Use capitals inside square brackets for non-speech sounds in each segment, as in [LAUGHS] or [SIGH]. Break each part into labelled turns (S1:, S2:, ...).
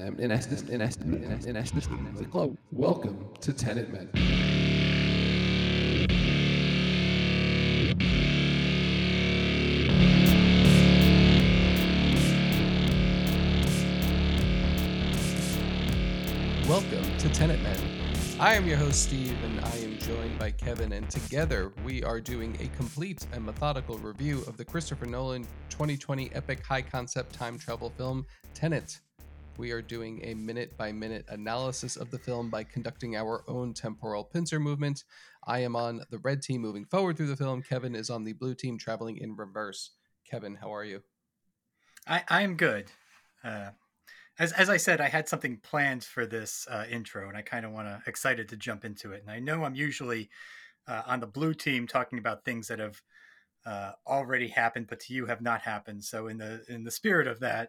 S1: in essence, in essence, in essence, in essence, welcome to Tenet Men. Welcome to Tenet Men. I am your host, Steve, and I am joined by Kevin, and together we are doing a complete and methodical review of the Christopher Nolan 2020 epic high concept time travel film, Tenet. We are doing a minute by minute analysis of the film by conducting our own temporal pincer movement. I am on the red team moving forward through the film. Kevin is on the blue team traveling in reverse. Kevin, how are you?
S2: I, I'm good. Uh, as, as I said, I had something planned for this uh, intro, and I kind of want to excited to jump into it. And I know I'm usually uh, on the blue team talking about things that have uh, already happened, but to you have not happened. So in the in the spirit of that,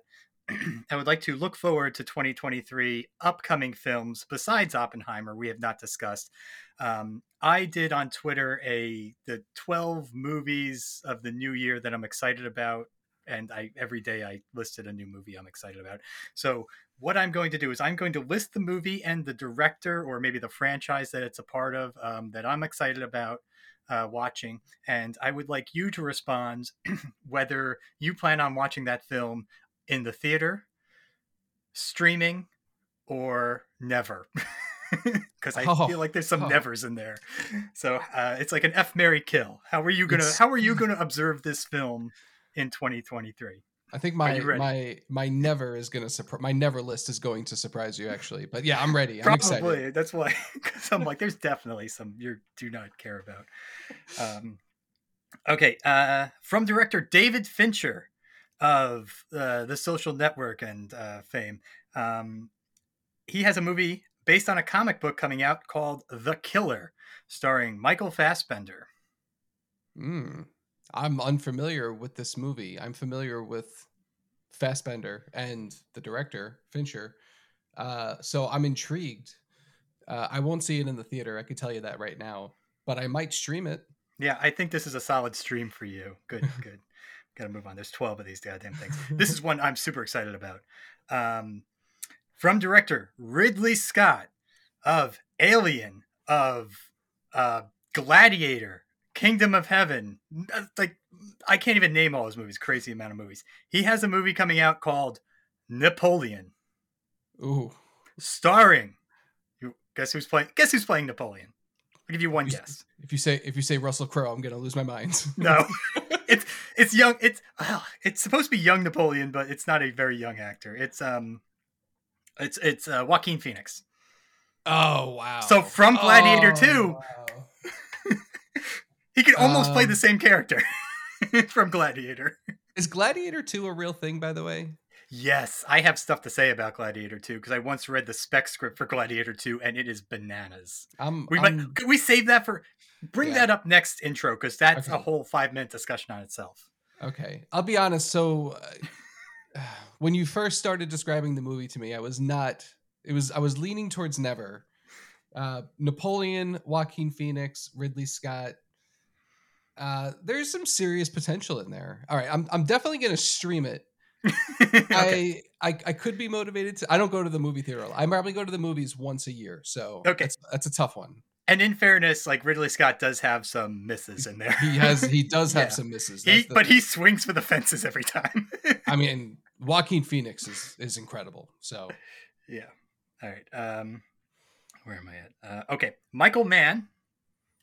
S2: [CLEARS THROAT] I would like to look forward to 2023 upcoming films besides Oppenheimer we have not discussed. Um, I did on Twitter a the 12 movies of the new year that I'm excited about, and I every day I listed a new movie I'm excited about. So what I'm going to do is I'm going to list the movie and the director or maybe the franchise that it's a part of um, that I'm excited about. Uh, watching, and I would like you to respond [CLEARS THROAT] whether you plan on watching that film in the theater, streaming, or never. [LAUGHS] Because I oh, feel like there's some oh. nevers in there. So uh, it's like an F Mary kill. How are you gonna it's... How are you [LAUGHS] gonna observe this film in 2023?
S1: I think my my my never is gonna surprise my never list is going to surprise you actually. But yeah, I'm ready. I'm Probably. excited.
S2: That's why [LAUGHS] because I'm like, there's definitely some you do not care about. Um, okay, uh, from director David Fincher of uh, the social network and uh, fame. Um, he has a movie based on a comic book coming out called The Killer, starring Michael Fassbender.
S1: Mm. I'm unfamiliar with this movie. I'm familiar with Fassbender and the director, Fincher. Uh, so I'm intrigued. Uh, I won't see it in the theater. I can tell you that right now, but I might stream it.
S2: Yeah, I think this is a solid stream for you. Good, [LAUGHS] good got to move on. There's 12 of these goddamn things. [LAUGHS] this is one I'm super excited about. Um, from director Ridley Scott of Alien, of uh, Gladiator, Kingdom of Heaven. Uh, like, I can't even name all his movies. Crazy amount of movies. He has a movie coming out called Napoleon.
S1: Ooh.
S2: Starring. Guess who's playing? Guess who's playing Napoleon? I'll give you one
S1: if
S2: you, guess.
S1: If you say if you say Russell Crowe, I'm gonna lose my mind.
S2: no. [LAUGHS] [LAUGHS] it's it's young. It's well, it's supposed to be young Napoleon, but it's not a very young actor. It's um, it's it's uh, Joaquin Phoenix.
S1: Oh wow!
S2: So from Gladiator oh, Two, wow. [LAUGHS] he could almost um, play the um, same character [LAUGHS] from Gladiator.
S1: Is Gladiator Two a real thing, by the way?
S2: Yes, I have stuff to say about Gladiator 2 because I once read the spec script for Gladiator 2 and it is bananas.
S1: Um,
S2: we
S1: um,
S2: might could we save that for bring yeah. that up next intro because that's okay. a whole five minute discussion on itself.
S1: Okay, I'll be honest. So uh, [SIGHS] when you first started describing the movie to me, I was not. It was I was leaning towards never. Uh, Napoleon, Joaquin Phoenix, Ridley Scott. Uh, there's some serious potential in there. All right, I'm I'm definitely gonna stream it [LAUGHS] okay. I, I I could be motivated to. I don't go to the movie theater. I probably go to the movies once a year. So
S2: okay,
S1: that's, that's a tough one.
S2: And in fairness, like Ridley Scott does have some misses in there.
S1: he has he does have yeah. some misses.
S2: He, but thing. he swings for the fences every time. [LAUGHS]
S1: I mean, Joaquin Phoenix is is incredible. So
S2: yeah. All right. Um, where am I at? Uh, okay, Michael Mann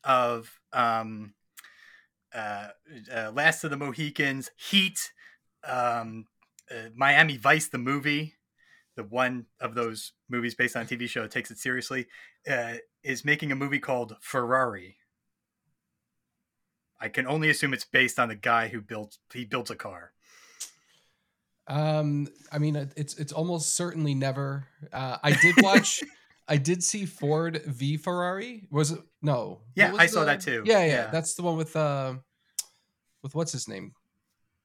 S2: of um, uh, uh, Last of the Mohicans, Heat, um, uh, Miami Vice, the movie, the one of those movies based on a TV show takes it seriously, uh, is making a movie called Ferrari. I can only assume it's based on the guy who built he built a car.
S1: Um, I mean, it's it's almost certainly never. Uh, I did watch. [LAUGHS] I did see Ford v Ferrari. Was it no?
S2: Yeah,
S1: I
S2: the, saw that too.
S1: Yeah, yeah, yeah, That's the one with uh, with what's his name?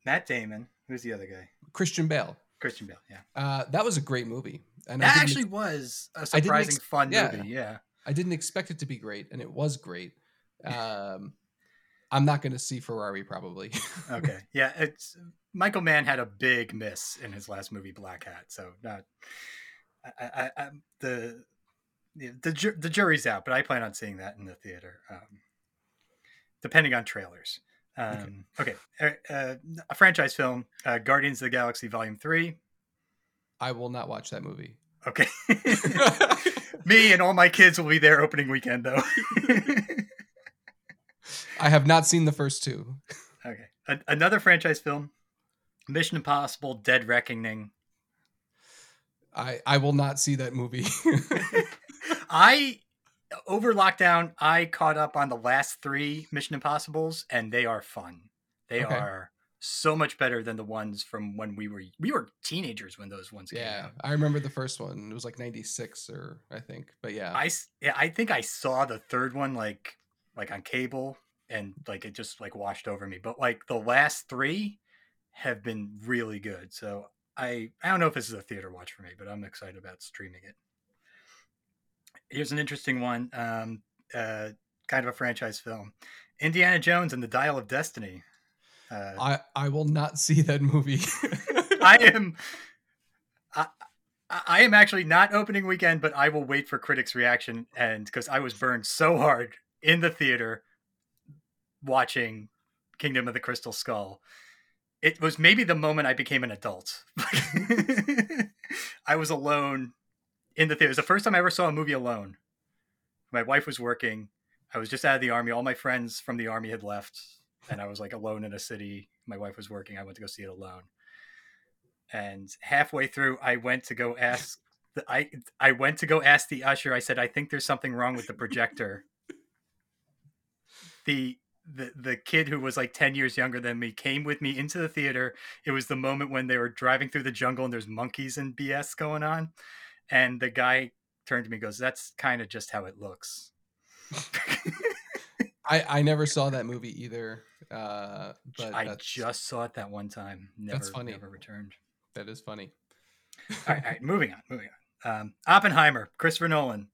S2: Matt Damon. Who's the other guy?
S1: Christian Bale.
S2: Christian Bale, yeah.
S1: Uh, that was a great movie.
S2: And that actually was a surprising ex- fun yeah, movie. Yeah.
S1: I didn't expect it to be great, and it was great. Um, I'm not going to see Ferrari probably. [LAUGHS]
S2: okay. Yeah. It's Michael Mann had a big miss in his last movie, Blackhat. So not. I, I, I, the the the jury's out, but I plan on seeing that in the theater, um, depending on trailers. Um, okay, okay. Uh, a franchise film, uh, Guardians of the Galaxy Volume Three.
S1: I will not watch that movie.
S2: Okay, [LAUGHS] [LAUGHS] me and all my kids will be there opening weekend, though.
S1: I have not seen the first two. [LAUGHS]
S2: Okay, a- another franchise film, Mission Impossible: Dead Reckoning.
S1: I I will not see that movie.
S2: I over lockdown, I caught up on the last three Mission Impossibles, and they are fun. They
S1: Okay.
S2: are so much better than the ones from when we were we were teenagers when those ones came
S1: yeah,
S2: out.
S1: I remember the first one. It was like '96 or I think, but yeah.
S2: I yeah, I think I saw the third one like like on cable, and like it just like washed over me. But like the last three have been really good. So I I don't know if this is a theater watch for me, but I'm excited about streaming it. Here's an interesting one, um, uh, kind of a franchise film: Indiana Jones and the Dial of Destiny. Uh,
S1: I I will not see that movie. [LAUGHS]
S2: I am. I, I am actually not opening weekend, but I will wait for critics' reaction, and because I was burned so hard in the theater watching Kingdom of the Crystal Skull, it was maybe the moment I became an adult. [LAUGHS] I was alone in the theater. It was the first time I ever saw a movie alone. My wife was working. I was just out of the army. All my friends from the army had left, and I was like alone in a city. My wife was working. I went to go see it alone. And halfway through, I went to go ask. The, I I went to go ask the usher. I said, "I think there's something wrong with the projector." the the the kid who was like 10 years younger than me came with me into the theater. It was the moment when they were driving through the jungle and there's monkeys and BS going on. And the guy turned to me and goes, That's kind of just how it looks. [LAUGHS]
S1: I I never saw that movie either. Uh, but
S2: I just saw it that one time. Never,
S1: That's funny.
S2: never returned.
S1: that is funny.
S2: All right, all right, moving on, moving on. Um, Oppenheimer, Christopher Nolan.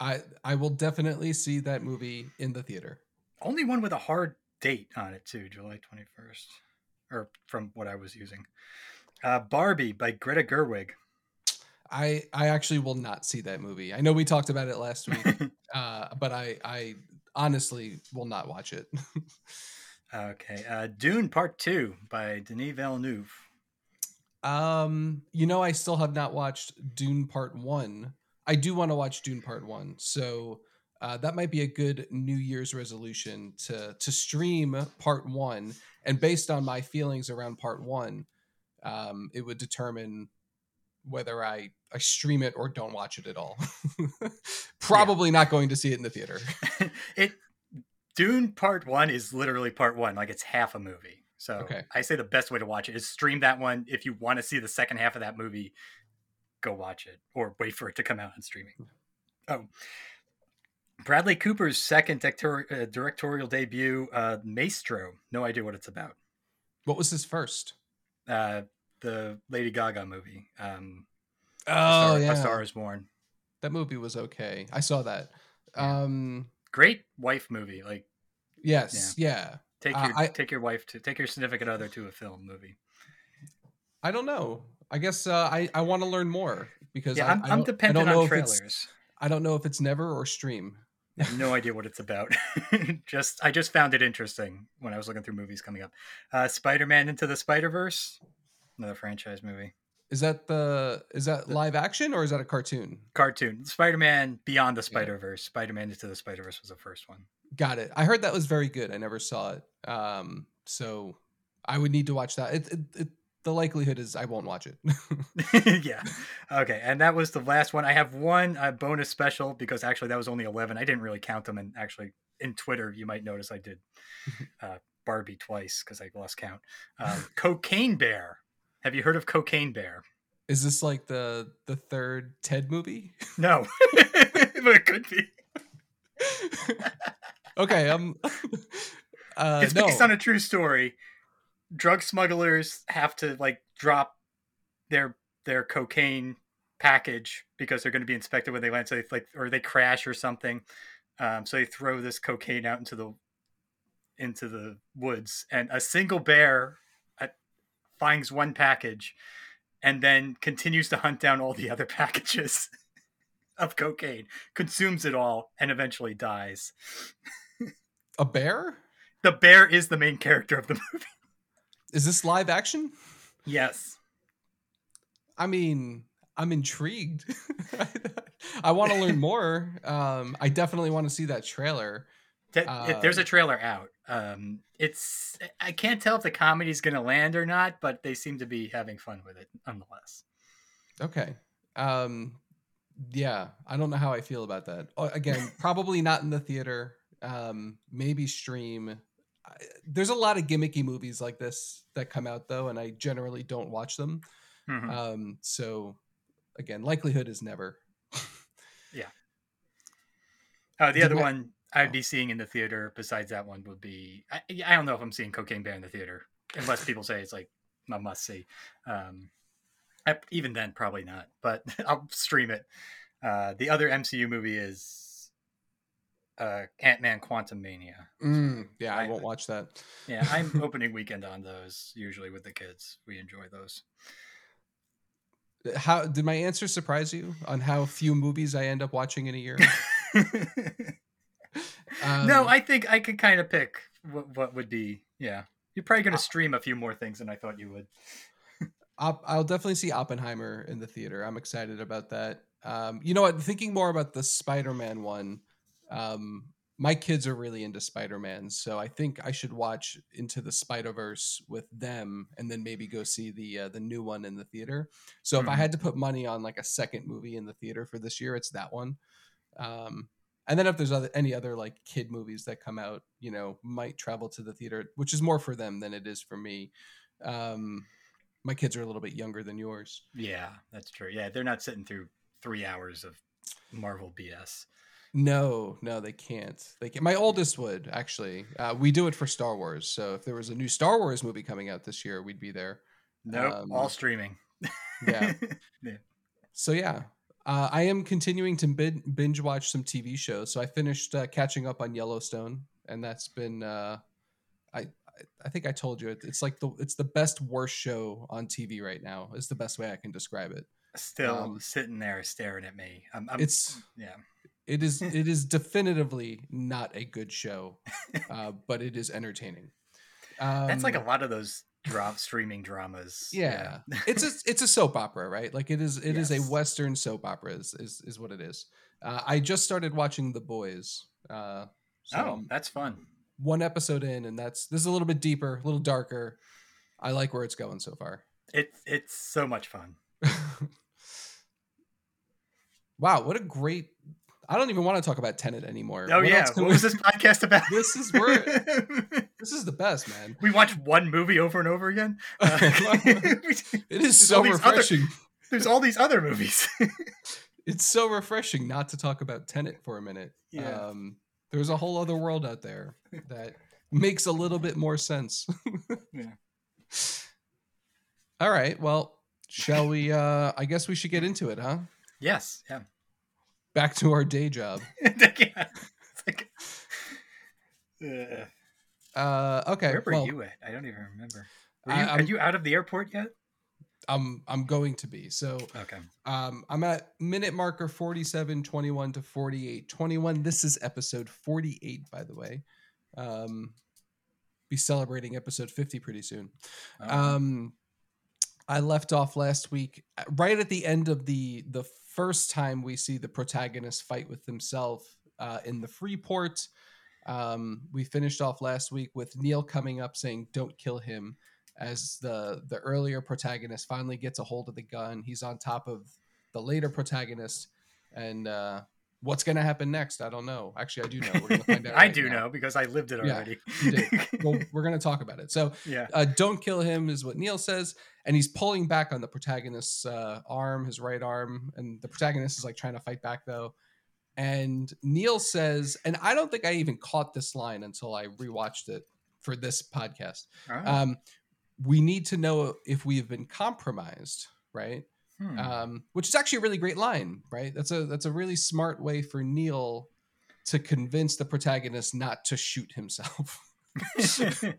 S1: I I will definitely see that movie in the theater.
S2: Only one with a hard date on it, too, July 21st, or from what I was using. Uh, Barbie by Greta Gerwig.
S1: I I actually will not see that movie. I know we talked about it last week, [LAUGHS] uh, but I I honestly will not watch it.
S2: Okay. Uh, Dune Part Two by Denis Villeneuve.
S1: um, you know, I still have not watched Dune Part One. I do want to watch Dune Part One, so uh, that might be a good New Year's resolution to to stream Part One. And based on my feelings around Part One, um, it would determine whether I I stream it or don't watch it at all. [LAUGHS] Probably not going to see it in the theater. [LAUGHS]
S2: it Dune Part One is literally Part One, like it's half a movie. So
S1: Okay.
S2: I say the best way to watch it is stream that one. If you want to see the second half of that movie, go watch it or wait for it to come out on streaming. Oh. Bradley Cooper's second director- uh, directorial debut, uh, Maestro. No idea what it's about.
S1: What was his first?
S2: Uh, the Lady Gaga movie. Um,
S1: Oh
S2: a Star,
S1: yeah,
S2: a Star is Born.
S1: that movie was okay. I saw that. Um,
S2: Great wife movie. Like
S1: yes, yeah.
S2: take
S1: Uh,
S2: your
S1: I-
S2: take your wife to take your significant other to a film movie.
S1: I don't know. I guess uh, I I want to learn more because
S2: Yeah,
S1: I,
S2: I'm,
S1: I I
S2: dependent on trailers.
S1: I don't know if it's never or stream.
S2: I have no idea what it's about. [LAUGHS] just I just found it interesting when I was looking through movies coming up. Uh, Spider-Man into the Spider-Verse, another franchise movie.
S1: Is that the is that live action or is that a cartoon?
S2: Cartoon. Spider-Man Beyond the Spider-Verse. Spider-Man into the Spider-Verse was the first one.
S1: Got it. I heard that was very good. I never saw it. Um, so I would need to watch that. It, it, it the likelihood is I won't watch it. [LAUGHS] [LAUGHS]
S2: yeah. Okay. And that was the last one. I have one uh, bonus special because actually that was only 11. I didn't really count them. And actually, in Twitter, you might notice I did [LAUGHS] uh, Barbie twice because I lost count. Um, Cocaine Bear. Have you heard of Cocaine Bear?
S1: Is this like the the third Ted movie? [LAUGHS]
S2: No, [LAUGHS] but it could be. [LAUGHS]
S1: okay, um, uh,
S2: it's
S1: no.
S2: based on a true story. Drug smugglers have to like drop their their cocaine package because they're going to be inspected when they land. So they like or they crash or something. Um, so they throw this cocaine out into the into the woods, and a single bear finds one package and then continues to hunt down all the other [LAUGHS] packages of cocaine, consumes it all, and eventually dies.
S1: A bear?
S2: The bear is the main character of the [LAUGHS] movie.
S1: Is this live action?
S2: Yes.
S1: I mean, I'm intrigued. [LAUGHS] I want to learn more. Um, I definitely want to see that trailer.
S2: Uh, There's a trailer out. Um, it's I can't tell if the comedy's going to land or not, but they seem to be having fun with it nonetheless.
S1: Okay. Um, yeah, I don't know how I feel about that. Again, [LAUGHS] probably not in the theater. Um, maybe stream. There's a lot of gimmicky movies like this that come out though, and I generally don't watch them. Mm-hmm. Um, so again, likelihood is never. [LAUGHS]
S2: yeah. Uh, the Did other my, one I'd oh. be seeing in the theater besides that one would be I, I don't know if I'm seeing Cocaine Bear in the theater unless people say it's like a must see. Um, I, even then, probably not. But [LAUGHS] I'll stream it. Uh, the other MCU movie is uh, Ant Man Quantumania.
S1: Mm, yeah, I, I, won't watch that.
S2: yeah, I'm [LAUGHS] opening weekend on those usually with the kids. We enjoy those.
S1: How did my answer surprise you on how few movies I end up watching in a year? [LAUGHS]
S2: um, no, I think I could kind of pick what, what would be. Yeah, you're probably going to stream a few more things than I thought you would. [LAUGHS]
S1: I'll definitely see Oppenheimer in the theater. I'm excited about that. Um, you know what? Thinking more about the Spider-Man one, um, my kids are really into Spider-Man, so I think I should watch Into the Spider-Verse with them, and then maybe go see the uh, the new one in the theater. So mm-hmm. if I mm-hmm. had to put money on like a second movie in the theater for this year, it's that one. Um, and then if there's other, any other like kid movies that come out, you know, might travel to the theater, which is more for them than it is for me. Um, my kids are a little bit younger than yours.
S2: Yeah, that's true. Yeah, they're not sitting through three hours of Marvel BS.
S1: No, no, they can't. They can. My oldest would actually. Uh, we do it for Star Wars. So if there was a new Star Wars movie coming out this year, we'd be there.
S2: Nope, um, all streaming.
S1: yeah. [LAUGHS] yeah. So yeah, uh, I am continuing to binge watch some TV shows. So I finished uh, catching up on Yellowstone, and that's been. Uh, I I think I told you it's like the it's the best worst show on TV right now. Is the best way I can describe it.
S2: Still um, sitting there staring at me. I'm, I'm,
S1: it's yeah. It is [LAUGHS] it is definitively not a good show, [LAUGHS] uh, but it is entertaining.
S2: Um, That's like a um, lot of those drop streaming dramas.
S1: Yeah. yeah. it's a it's a soap opera, right? Like it is it yes. is a western soap opera is is, is what it is. Uh, I just started watching The Boys. Uh,
S2: so oh, that's fun
S1: one episode in, and that's this is a little bit deeper, a little darker. I like where it's going so far.
S2: It's it's so much fun. [LAUGHS]
S1: wow, what a great! I don't even want to talk about Tenet anymore.
S2: Oh what yeah, what was this [LAUGHS] podcast about?
S1: this is where [LAUGHS] this is the best, man.
S2: We watch one movie over and over again. Uh, [LAUGHS] [LAUGHS]
S1: it is so refreshing.
S2: Other, there's all these other movies. [LAUGHS]
S1: it's so refreshing not to talk about Tenet for a minute. Yeah. Um, there's a whole other world out there that makes a little bit more sense. yeah. All right. Well, shall we uh I guess we should get into it, huh?
S2: Yes. Yeah.
S1: Back to our day job.
S2: yeah. Like,
S1: uh, uh, okay.
S2: Where were well, you at? I don't even remember. You, I, are you out of the airport yet?
S1: I'm I'm going to be. So
S2: okay.
S1: Um, I'm at minute marker 47, 21 to 48, 21. This is episode 48, by the way. Um, be celebrating episode 50 pretty soon. Oh. Um, I left off last week uh, right at the end of the the first time we see the protagonist fight with himself uh, in the Freeport. Um, we finished off last week with Neil coming up saying, "Don't kill him." as the the earlier protagonist finally gets a hold of the gun. He's on top of the later protagonist, and uh, what's going to happen next? I don't know. Actually, I do know. We're going to find [LAUGHS] out.
S2: I right do now. know because I lived it already.
S1: Yeah, [LAUGHS] well, we're going to talk about it. So,
S2: yeah,
S1: uh, don't kill him is what Neil says, and he's pulling back on the protagonist's uh, arm, his right arm, and the protagonist is like trying to fight back though. And Neil says, and I don't think I even caught this line until I rewatched it for this podcast. Oh. Um, we need to know if we have been compromised, right? Hmm. Um, which is actually a really great line, right? That's a that's a really smart way for Neil to convince the protagonist not to shoot himself. [LAUGHS]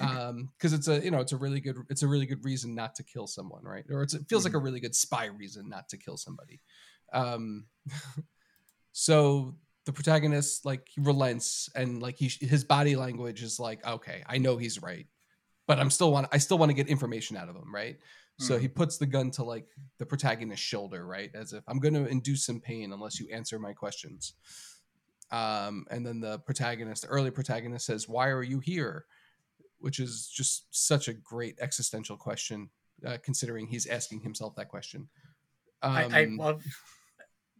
S1: um because it's a you know it's a really good it's a really good reason not to kill someone right or it's, it feels mm-hmm. like a really good spy reason not to kill somebody um [LAUGHS] so the protagonist like he relents and like he his body language is like okay i know he's right but i'm still want i still want to get information out of him right so he mm. puts the gun to like the protagonist's shoulder, right? As if I'm going to induce some pain unless you answer my questions. Um, and then the protagonist, the early protagonist says, Why are you here? Which is just such a great existential question, uh, considering he's asking himself that question.
S2: Um, I, I, um, love.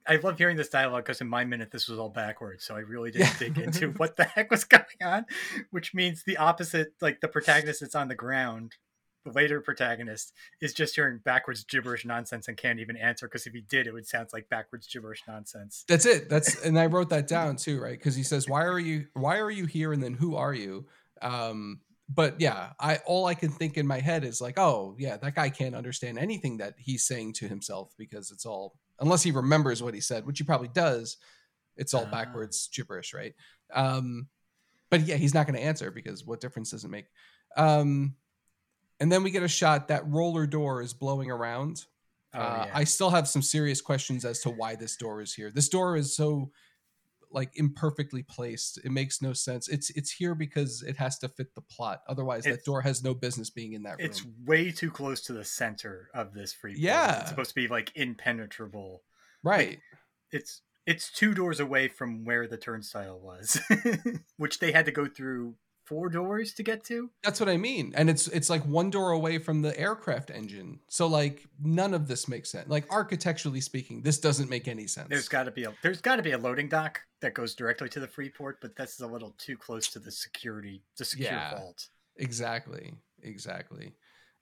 S2: I love hearing this dialogue because in my minute this was all backwards, so I really didn't dig into [LAUGHS] what the heck was going on. Which means the opposite, like the protagonist that's on the ground the later protagonist is just hearing backwards gibberish nonsense and can't even answer because if he did, it would sound like backwards gibberish nonsense.
S1: That's it. That's [LAUGHS] and I wrote that down too, right? Because he says, "Why are you? Why are you here?" And then, "Who are you?" Um, but yeah, I all I can think in my head is like, "Oh, yeah, that guy can't understand anything that he's saying to himself because it's all unless he remembers what he said, which he probably does. It's all uh. backwards gibberish, right?" Um, but yeah, he's not going to answer because what difference does it make? Um, and then we get a shot that roller door is blowing around. Oh, uh, yeah. I still have some serious questions as to why this door is here. This door is so like imperfectly placed. It makes no sense. It's it's here because it has to fit the plot. Otherwise, it's, that door has no business being in that room.
S2: It's way too close to the center of this free. Yeah, it's supposed to be like impenetrable.
S1: Right.
S2: Like, it's it's two doors away from where the turnstile was, [LAUGHS] which they had to go through four doors to get to.
S1: That's what I mean. And it's it's like one door away from the aircraft engine. So like none of this makes sense. Like architecturally speaking, this doesn't make any sense.
S2: There's got to be a there's got to be a loading dock that goes directly to the Freeport, but that's a little too close to the security the secure yeah, vault.
S1: Exactly. Exactly.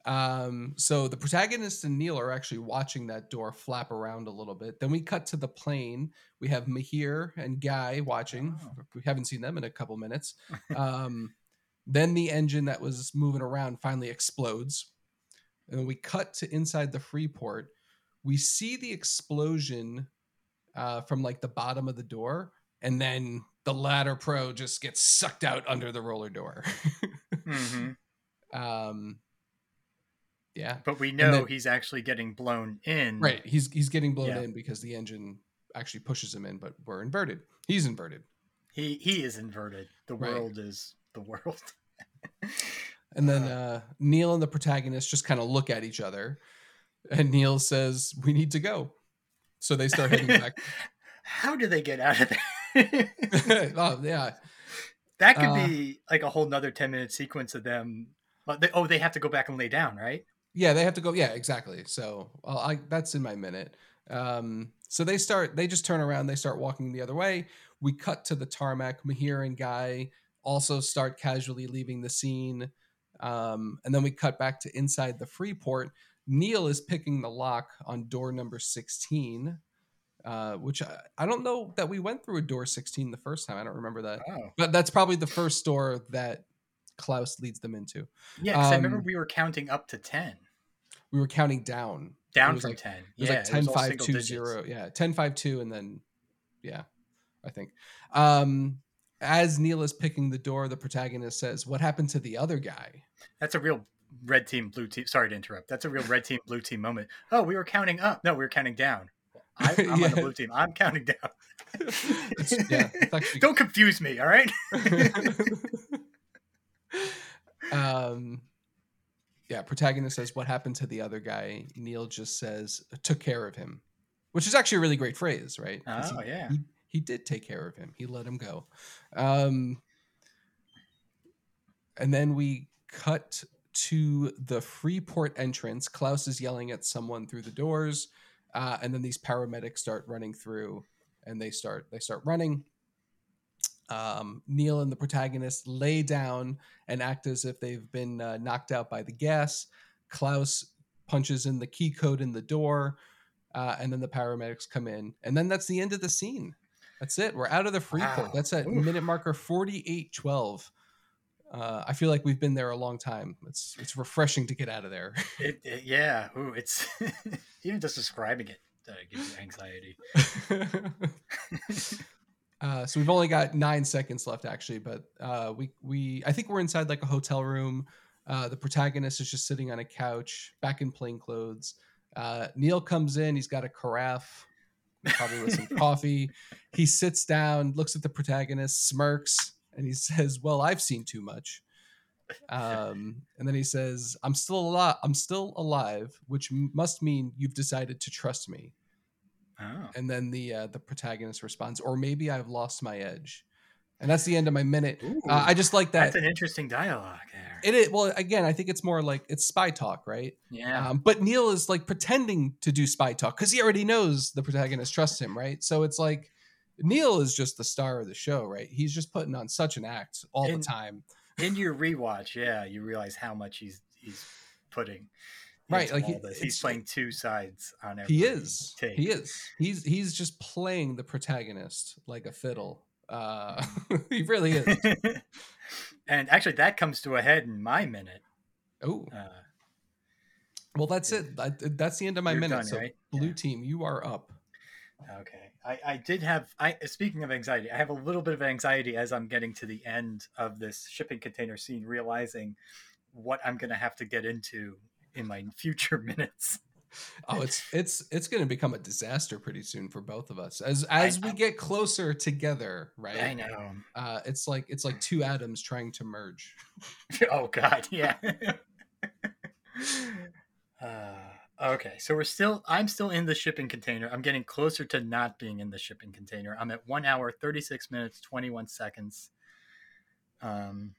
S1: Um, so the protagonist and Neil are actually watching that door flap around a little bit. Then we cut to the plane. We have Mahir and Guy watching. Oh. We haven't seen them in a couple minutes. Um, then the engine that was moving around finally explodes. And we cut to inside the Freeport. We see the explosion uh, from like the bottom of the door, and then the ladder pro just gets sucked out under the roller door. [LAUGHS] mm-hmm. um, yeah.
S2: But we know then, he's actually getting blown in.
S1: Right. He's he's getting blown yeah. in because the engine actually pushes him in, but we're inverted. He's inverted.
S2: He he is inverted. The right. world is the world. [LAUGHS]
S1: and then uh, Neil and the protagonist just kind of look at each other, and Neil says, "We need to go." So they start heading back. [LAUGHS]
S2: How do they get out of there? [LAUGHS]
S1: oh yeah,
S2: that could uh, be like a whole nother ten minute sequence of them. They, oh, they have to go back and lay down, right?
S1: Yeah, they have to go. Yeah, exactly. So well, I, that's in my minute. Um, so they start. They just turn around. They start walking the other way. We cut to the tarmac. Mahir and Guy also start casually leaving the scene. Um, and then we cut back to inside the Freeport. Neil is picking the lock on door number 16, uh, which I, I, don't know that we went through a door 16 the first time. I don't remember that. Oh. But that's probably the first door that Klaus leads them into.
S2: Yeah, because um, I remember um, we were counting up to 10
S1: we were counting down.
S2: Down from
S1: like,
S2: 10. It
S1: was yeah, like 10, 5, 2, 0. Yeah, 10, 5, 2, and then, yeah, I think. Um, as Neil is picking the door, the protagonist says, What happened to the other guy?
S2: That's a real red team, blue team. Sorry to interrupt. That's a real red team, blue team moment. Oh, we were counting up. No, we were counting down. I, [LAUGHS] am yeah. on the blue team. I'm counting down. yeah, [LAUGHS] actually... Don't confuse me. All right. [LAUGHS]
S1: um, yeah, protagonist says, "What happened to the other guy?" Neil just says, "Took care of him," which is actually a really great phrase, right?
S2: Oh he, yeah,
S1: he, he, did take care of him. He let him go. Um, and then we cut to the Freeport entrance. Klaus is yelling at someone through the doors, uh, and then these paramedics start running through, and they start they start running um, Neil and the protagonist lay down and act as if they've been uh, knocked out by the gas. Klaus punches in the key code in the door, uh, and then the paramedics come in, and then that's the end of the scene. That's it. We're out of the Freeport. Wow. That's at Oof. minute marker forty-eight twelve. Uh, I feel like we've been there a long time. It's it's refreshing to get out of there. [LAUGHS]
S2: It, it, yeah, Ooh, it's [LAUGHS] even just describing it uh, gives me anxiety. [LAUGHS]
S1: Uh, so we've only got nine seconds left, actually, but uh, we we I think we're inside like a hotel room. Uh, the protagonist is just sitting on a couch, back in plain clothes. Uh, Neil comes in. He's got a carafe, probably with some [LAUGHS] coffee. He sits down, looks at the protagonist, smirks, and he [LAUGHS] says, "Well, I've seen too much." Um, and then he says, "I'm still alive. I'm still alive, which must mean you've decided to trust me."
S2: Oh.
S1: And then the uh, the protagonist responds, "Or maybe I've lost my edge." And that's the end of my minute. Uh, I just like that.
S2: That's an interesting dialogue there.
S1: It is well again. I think it's more like it's spy talk, right?
S2: yeah.
S1: Um, but Neil is like pretending to do spy talk because he already knows the protagonist trusts him, right? So it's like Neil is just the star of the show, right? He's just putting on such an act all
S2: And-
S1: the time,
S2: In your rewatch, yeah, you realize how much he's he's putting.
S1: Right, like, he-
S2: he's playing two sides on every
S1: he is.
S2: take.
S1: He is. He's he's just playing the protagonist like a fiddle. Uh, [LAUGHS] he really is. [LAUGHS]
S2: and actually, that comes to a head in my minute.
S1: Oh,
S2: Uh,
S1: well, that's it. That, that's the end of my minute.
S2: done,
S1: so,
S2: right?
S1: blue
S2: Yeah.
S1: team, you are up.
S2: Okay. I, I did have I speaking of anxiety, I have a little bit of anxiety as I'm getting to the end of this shipping container scene, realizing what I'm gonna have to get into in my [LAUGHS] future minutes.
S1: Oh, it's it's it's going to become a disaster pretty soon for both of us as as we get closer together, right?
S2: I know.
S1: Uh, it's like it's like two atoms trying to merge. [LAUGHS]
S2: oh god, [LAUGHS] yeah. uh, okay, so we're still I'm still in the shipping container. I'm getting closer to not being in the shipping container. I'm at 1 hour 36 minutes 21 seconds. Um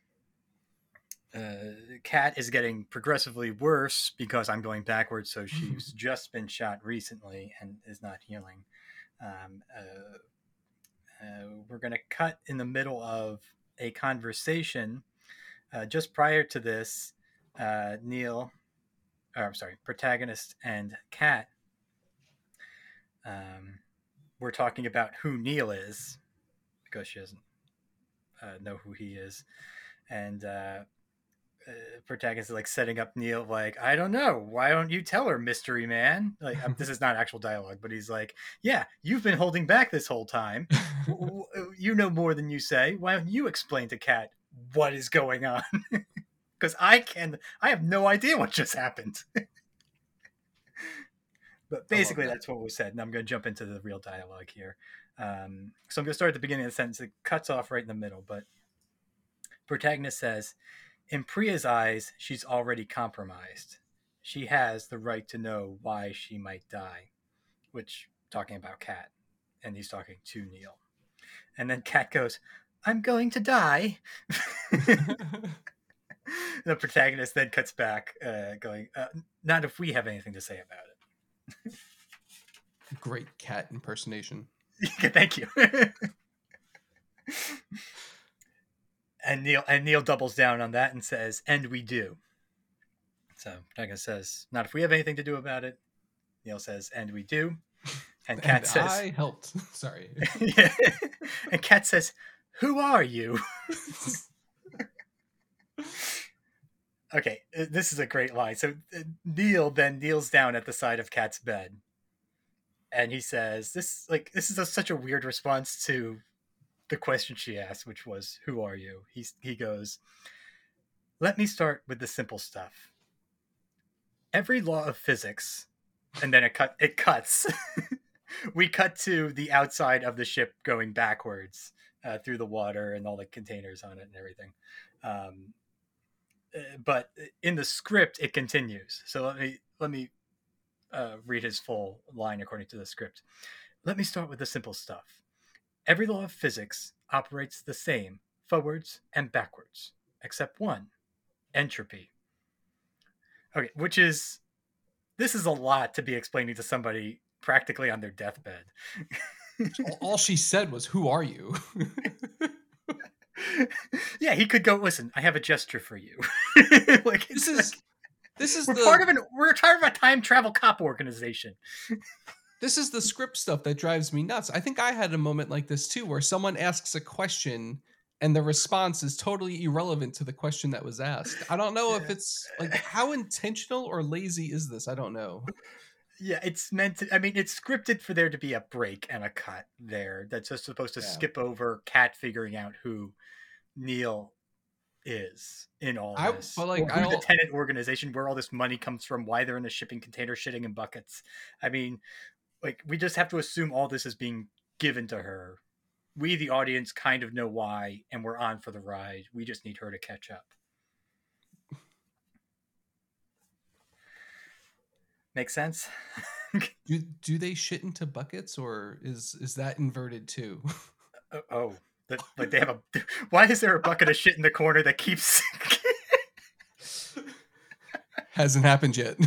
S2: uh, Kat is getting progressively worse because I'm going backwards. So [LAUGHS] she's just been shot recently and is not healing. Um, uh, uh, we're going to cut in the middle of a conversation. Uh, just prior to this, uh, Neil, or I'm sorry, protagonist and Kat, um, we're talking about who Neil is because she doesn't uh, know who he is, and uh, uh, protagonist is like setting up Neil like I don't know. Why don't you tell her mystery man? Like um, this [LAUGHS] is not actual dialogue but he's like yeah you've been holding back this whole time. W- [LAUGHS] w- you know more than you say. Why don't you explain to Kat what is going on? [LAUGHS] Because I can I have no idea what just happened. But basically
S1: that.
S2: that's what was said and I'm going to jump into the real dialogue here. Um, so I'm going to start at the beginning of the sentence. It cuts off right in the middle but protagonist says in Priya's eyes, she's already compromised. She has the right to know why she might die, which talking about Kat, and he's talking to Neil. And then Kat goes, "I'm going to die." [LAUGHS] the protagonist then cuts back, uh, going, uh, "Not if we have anything to say about it."
S1: Great cat impersonation. [LAUGHS]
S2: Thank you. [LAUGHS] and Neil and Neil doubles down on that and says, "And we do." So protagonist says, "Not if we have anything to do about it." Neil says, "And we do." [LAUGHS] And Kat
S1: And
S2: says,
S1: I helped. [LAUGHS] Sorry. [LAUGHS]
S2: yeah. and Kat says, "Who are you?" okay, uh, this is a great line. So uh, Neil then kneels down at the side of Kat's bed, and he says, "This like this is a, such a weird response to the question she asked, which was, "Who are you?" He he goes, "Let me start with the simple stuff. Every law of physics." And then it cut. It cuts. [LAUGHS] we cut to the outside of the ship going backwards uh, through the water and all the containers on it and everything. Um, uh, but in the script, it continues. So let me let me uh, read his full line according to the script. Let me start with the simple stuff. Every law of physics operates the same forwards and backwards, except one entropy. Okay, which is this is a lot to be explaining to somebody practically on their deathbed.
S1: all, she said was, "Who are you?" [LAUGHS]
S2: yeah, he could go. Listen, I have a gesture for you. [LAUGHS] like
S1: this is
S2: like-
S1: this is
S2: we're
S1: the
S2: part of an we're part of a time travel cop organization.
S1: This is the script stuff that drives me nuts. I think I had a moment like this too, where someone asks a question and the response is totally irrelevant to the question that was asked. I don't know if it's like how intentional or lazy is this? I don't know.
S2: yeah, it's meant to. I mean, it's scripted for there to be a break and a cut there. That's just supposed to
S1: Yeah.
S2: skip over Kat figuring out who Neil is in all
S1: I-
S2: this.
S1: but, like,
S2: the Tenet organization, where all this money comes from, why they're in a shipping container shitting in buckets. I mean, like we just have to assume all this is being given to her. We, the audience, kind of know why, and we're on for the ride. We just need her to catch up. Make sense? [LAUGHS]
S1: Do do they shit into buckets or is is that inverted too? [LAUGHS]
S2: Oh, oh that, like they have a. [LAUGHS] Why is there a bucket of shit in the corner that keeps?
S1: Hasn't happened yet.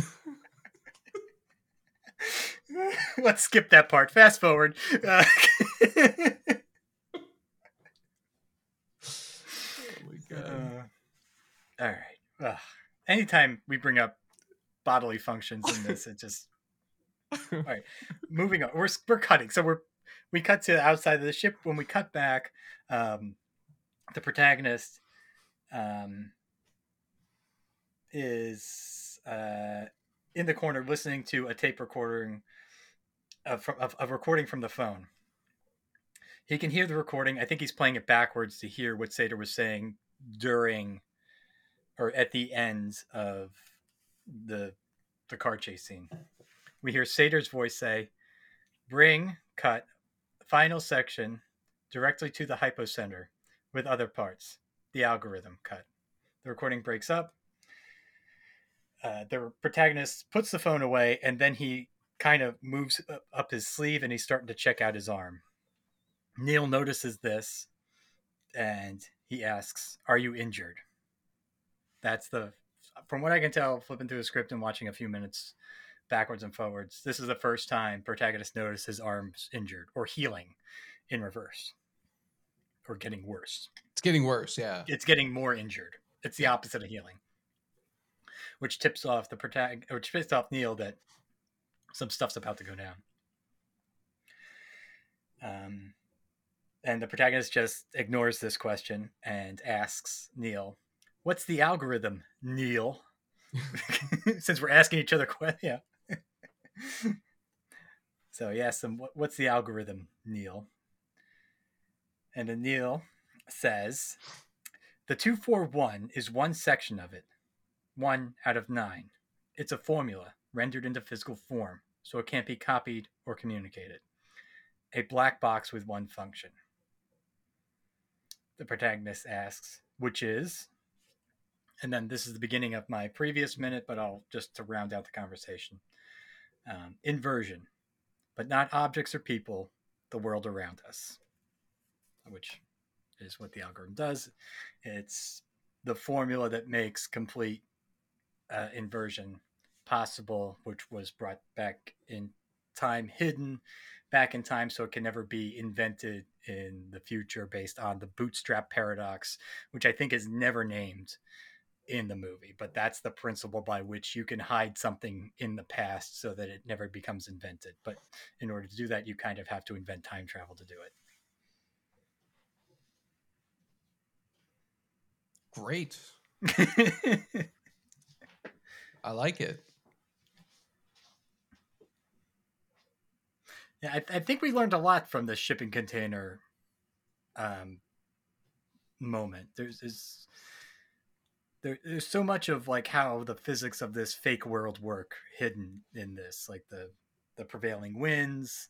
S1: [LAUGHS]
S2: Let's skip that part. Fast forward. Uh, [LAUGHS]
S1: oh [LAUGHS]
S2: uh, all right. Ugh. Anytime we bring up bodily functions in this, it just. All right. Moving on. We're we're cutting. So we're we cut to the outside of the ship. When we cut back, um, the protagonist um, is uh, in the corner listening to a tape recording of, of, of recording from the phone. He can hear the recording. I think he's playing it backwards to hear what Sator was saying during or at the end of the the car chase scene. We hear Sator's voice say, "Bring cut final section directly to the hypocenter with other parts. The algorithm cut." The recording breaks up. Uh, the protagonist puts the phone away, and then he kind of moves up- his sleeve, and he's starting to check out his arm. Neil notices this, and he asks, "Are you injured?" That's the, from what I can tell, flipping through the script and watching a few minutes backwards and forwards. This is the first time protagonist notices his arm's injured or healing in reverse, or getting worse.
S1: It's getting worse, yeah.
S2: It's getting more injured. It's the opposite of healing, which tips off the protagonist, which tips off Neil that some stuff's about to go down. Um, and the protagonist just ignores this question and asks Neil, "What's the algorithm, Neil?" [LAUGHS] [LAUGHS] Since we're asking each other questions, yeah. [LAUGHS] so he asks him, "What's the algorithm, Neil?" And then Neil says, "The two four one is one section of it, one out of nine. It's a formula rendered into physical form, so it can't be copied or communicated. A black box with one function." The protagonist asks, "Which is?" and then this is the beginning of my previous minute, but I'll just to round out the conversation. Um, inversion, but not objects or people, the world around us, which is what the algorithm does. It's the formula that makes complete uh, inversion possible, which was brought back in time, hidden back in time, so it can never be invented in the future based on the bootstrap paradox, which I think is never named in the movie, but that's the principle by which you can hide something in the past so that it never becomes invented. But in order to do that, you kind of have to invent time travel to do it. Great. [LAUGHS]
S1: I like it.
S2: Yeah, I, I think we learned a lot from the shipping container um, moment. There's, there's there, there's so much of like how the physics of this fake world work hidden in this, like the the prevailing winds.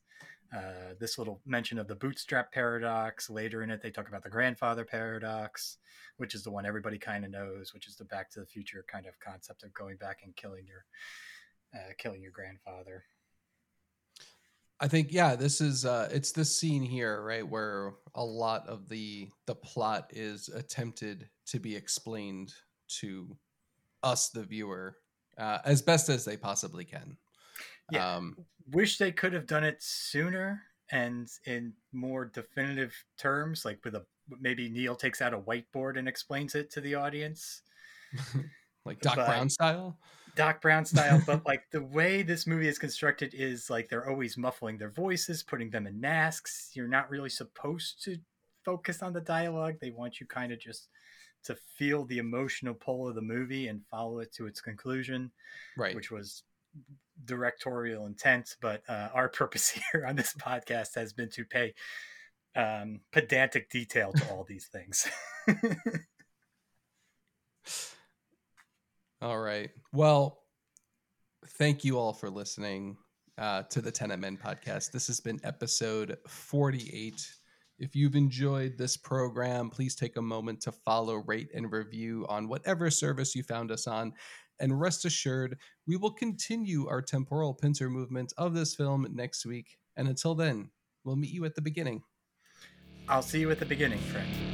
S2: Uh, this little mention of the bootstrap paradox later in it, they talk about the grandfather paradox, which is the one everybody kind of knows, which is the Back to the Future kind of concept of going back and killing your uh, killing your grandfather.
S1: I think yeah, this is uh it's this scene here, right, where a lot of the the plot is attempted to be explained to us the viewer uh as best as they possibly can.
S2: Yeah.
S1: Um
S2: Wish they could have done it sooner and in more definitive terms, like with a maybe Neil takes out a whiteboard and explains it to the audience. [LAUGHS]
S1: like Doc
S2: But-
S1: Brown style.
S2: Doc Brown style, but like the way this movie is constructed is like they're always muffling their voices, putting them in masks. You're not really supposed to focus on the dialogue. They want you kind of just to feel the emotional pull of the movie and follow it to its conclusion,
S1: Right.
S2: which was directorial intent, but uh, our [LAUGHS] purpose here on this podcast has been to pay um, pedantic detail to all these things. [LAUGHS]
S1: all right. Well, thank you all for listening uh, to the Tenet Men podcast. This has been episode 48. If you've enjoyed this program, please take a moment to follow, rate, and review on whatever service you found us on. And rest assured, we will continue our temporal pincer movement of this film next week. And until then, we'll meet you at the beginning.
S2: I'll see you at the beginning, friend.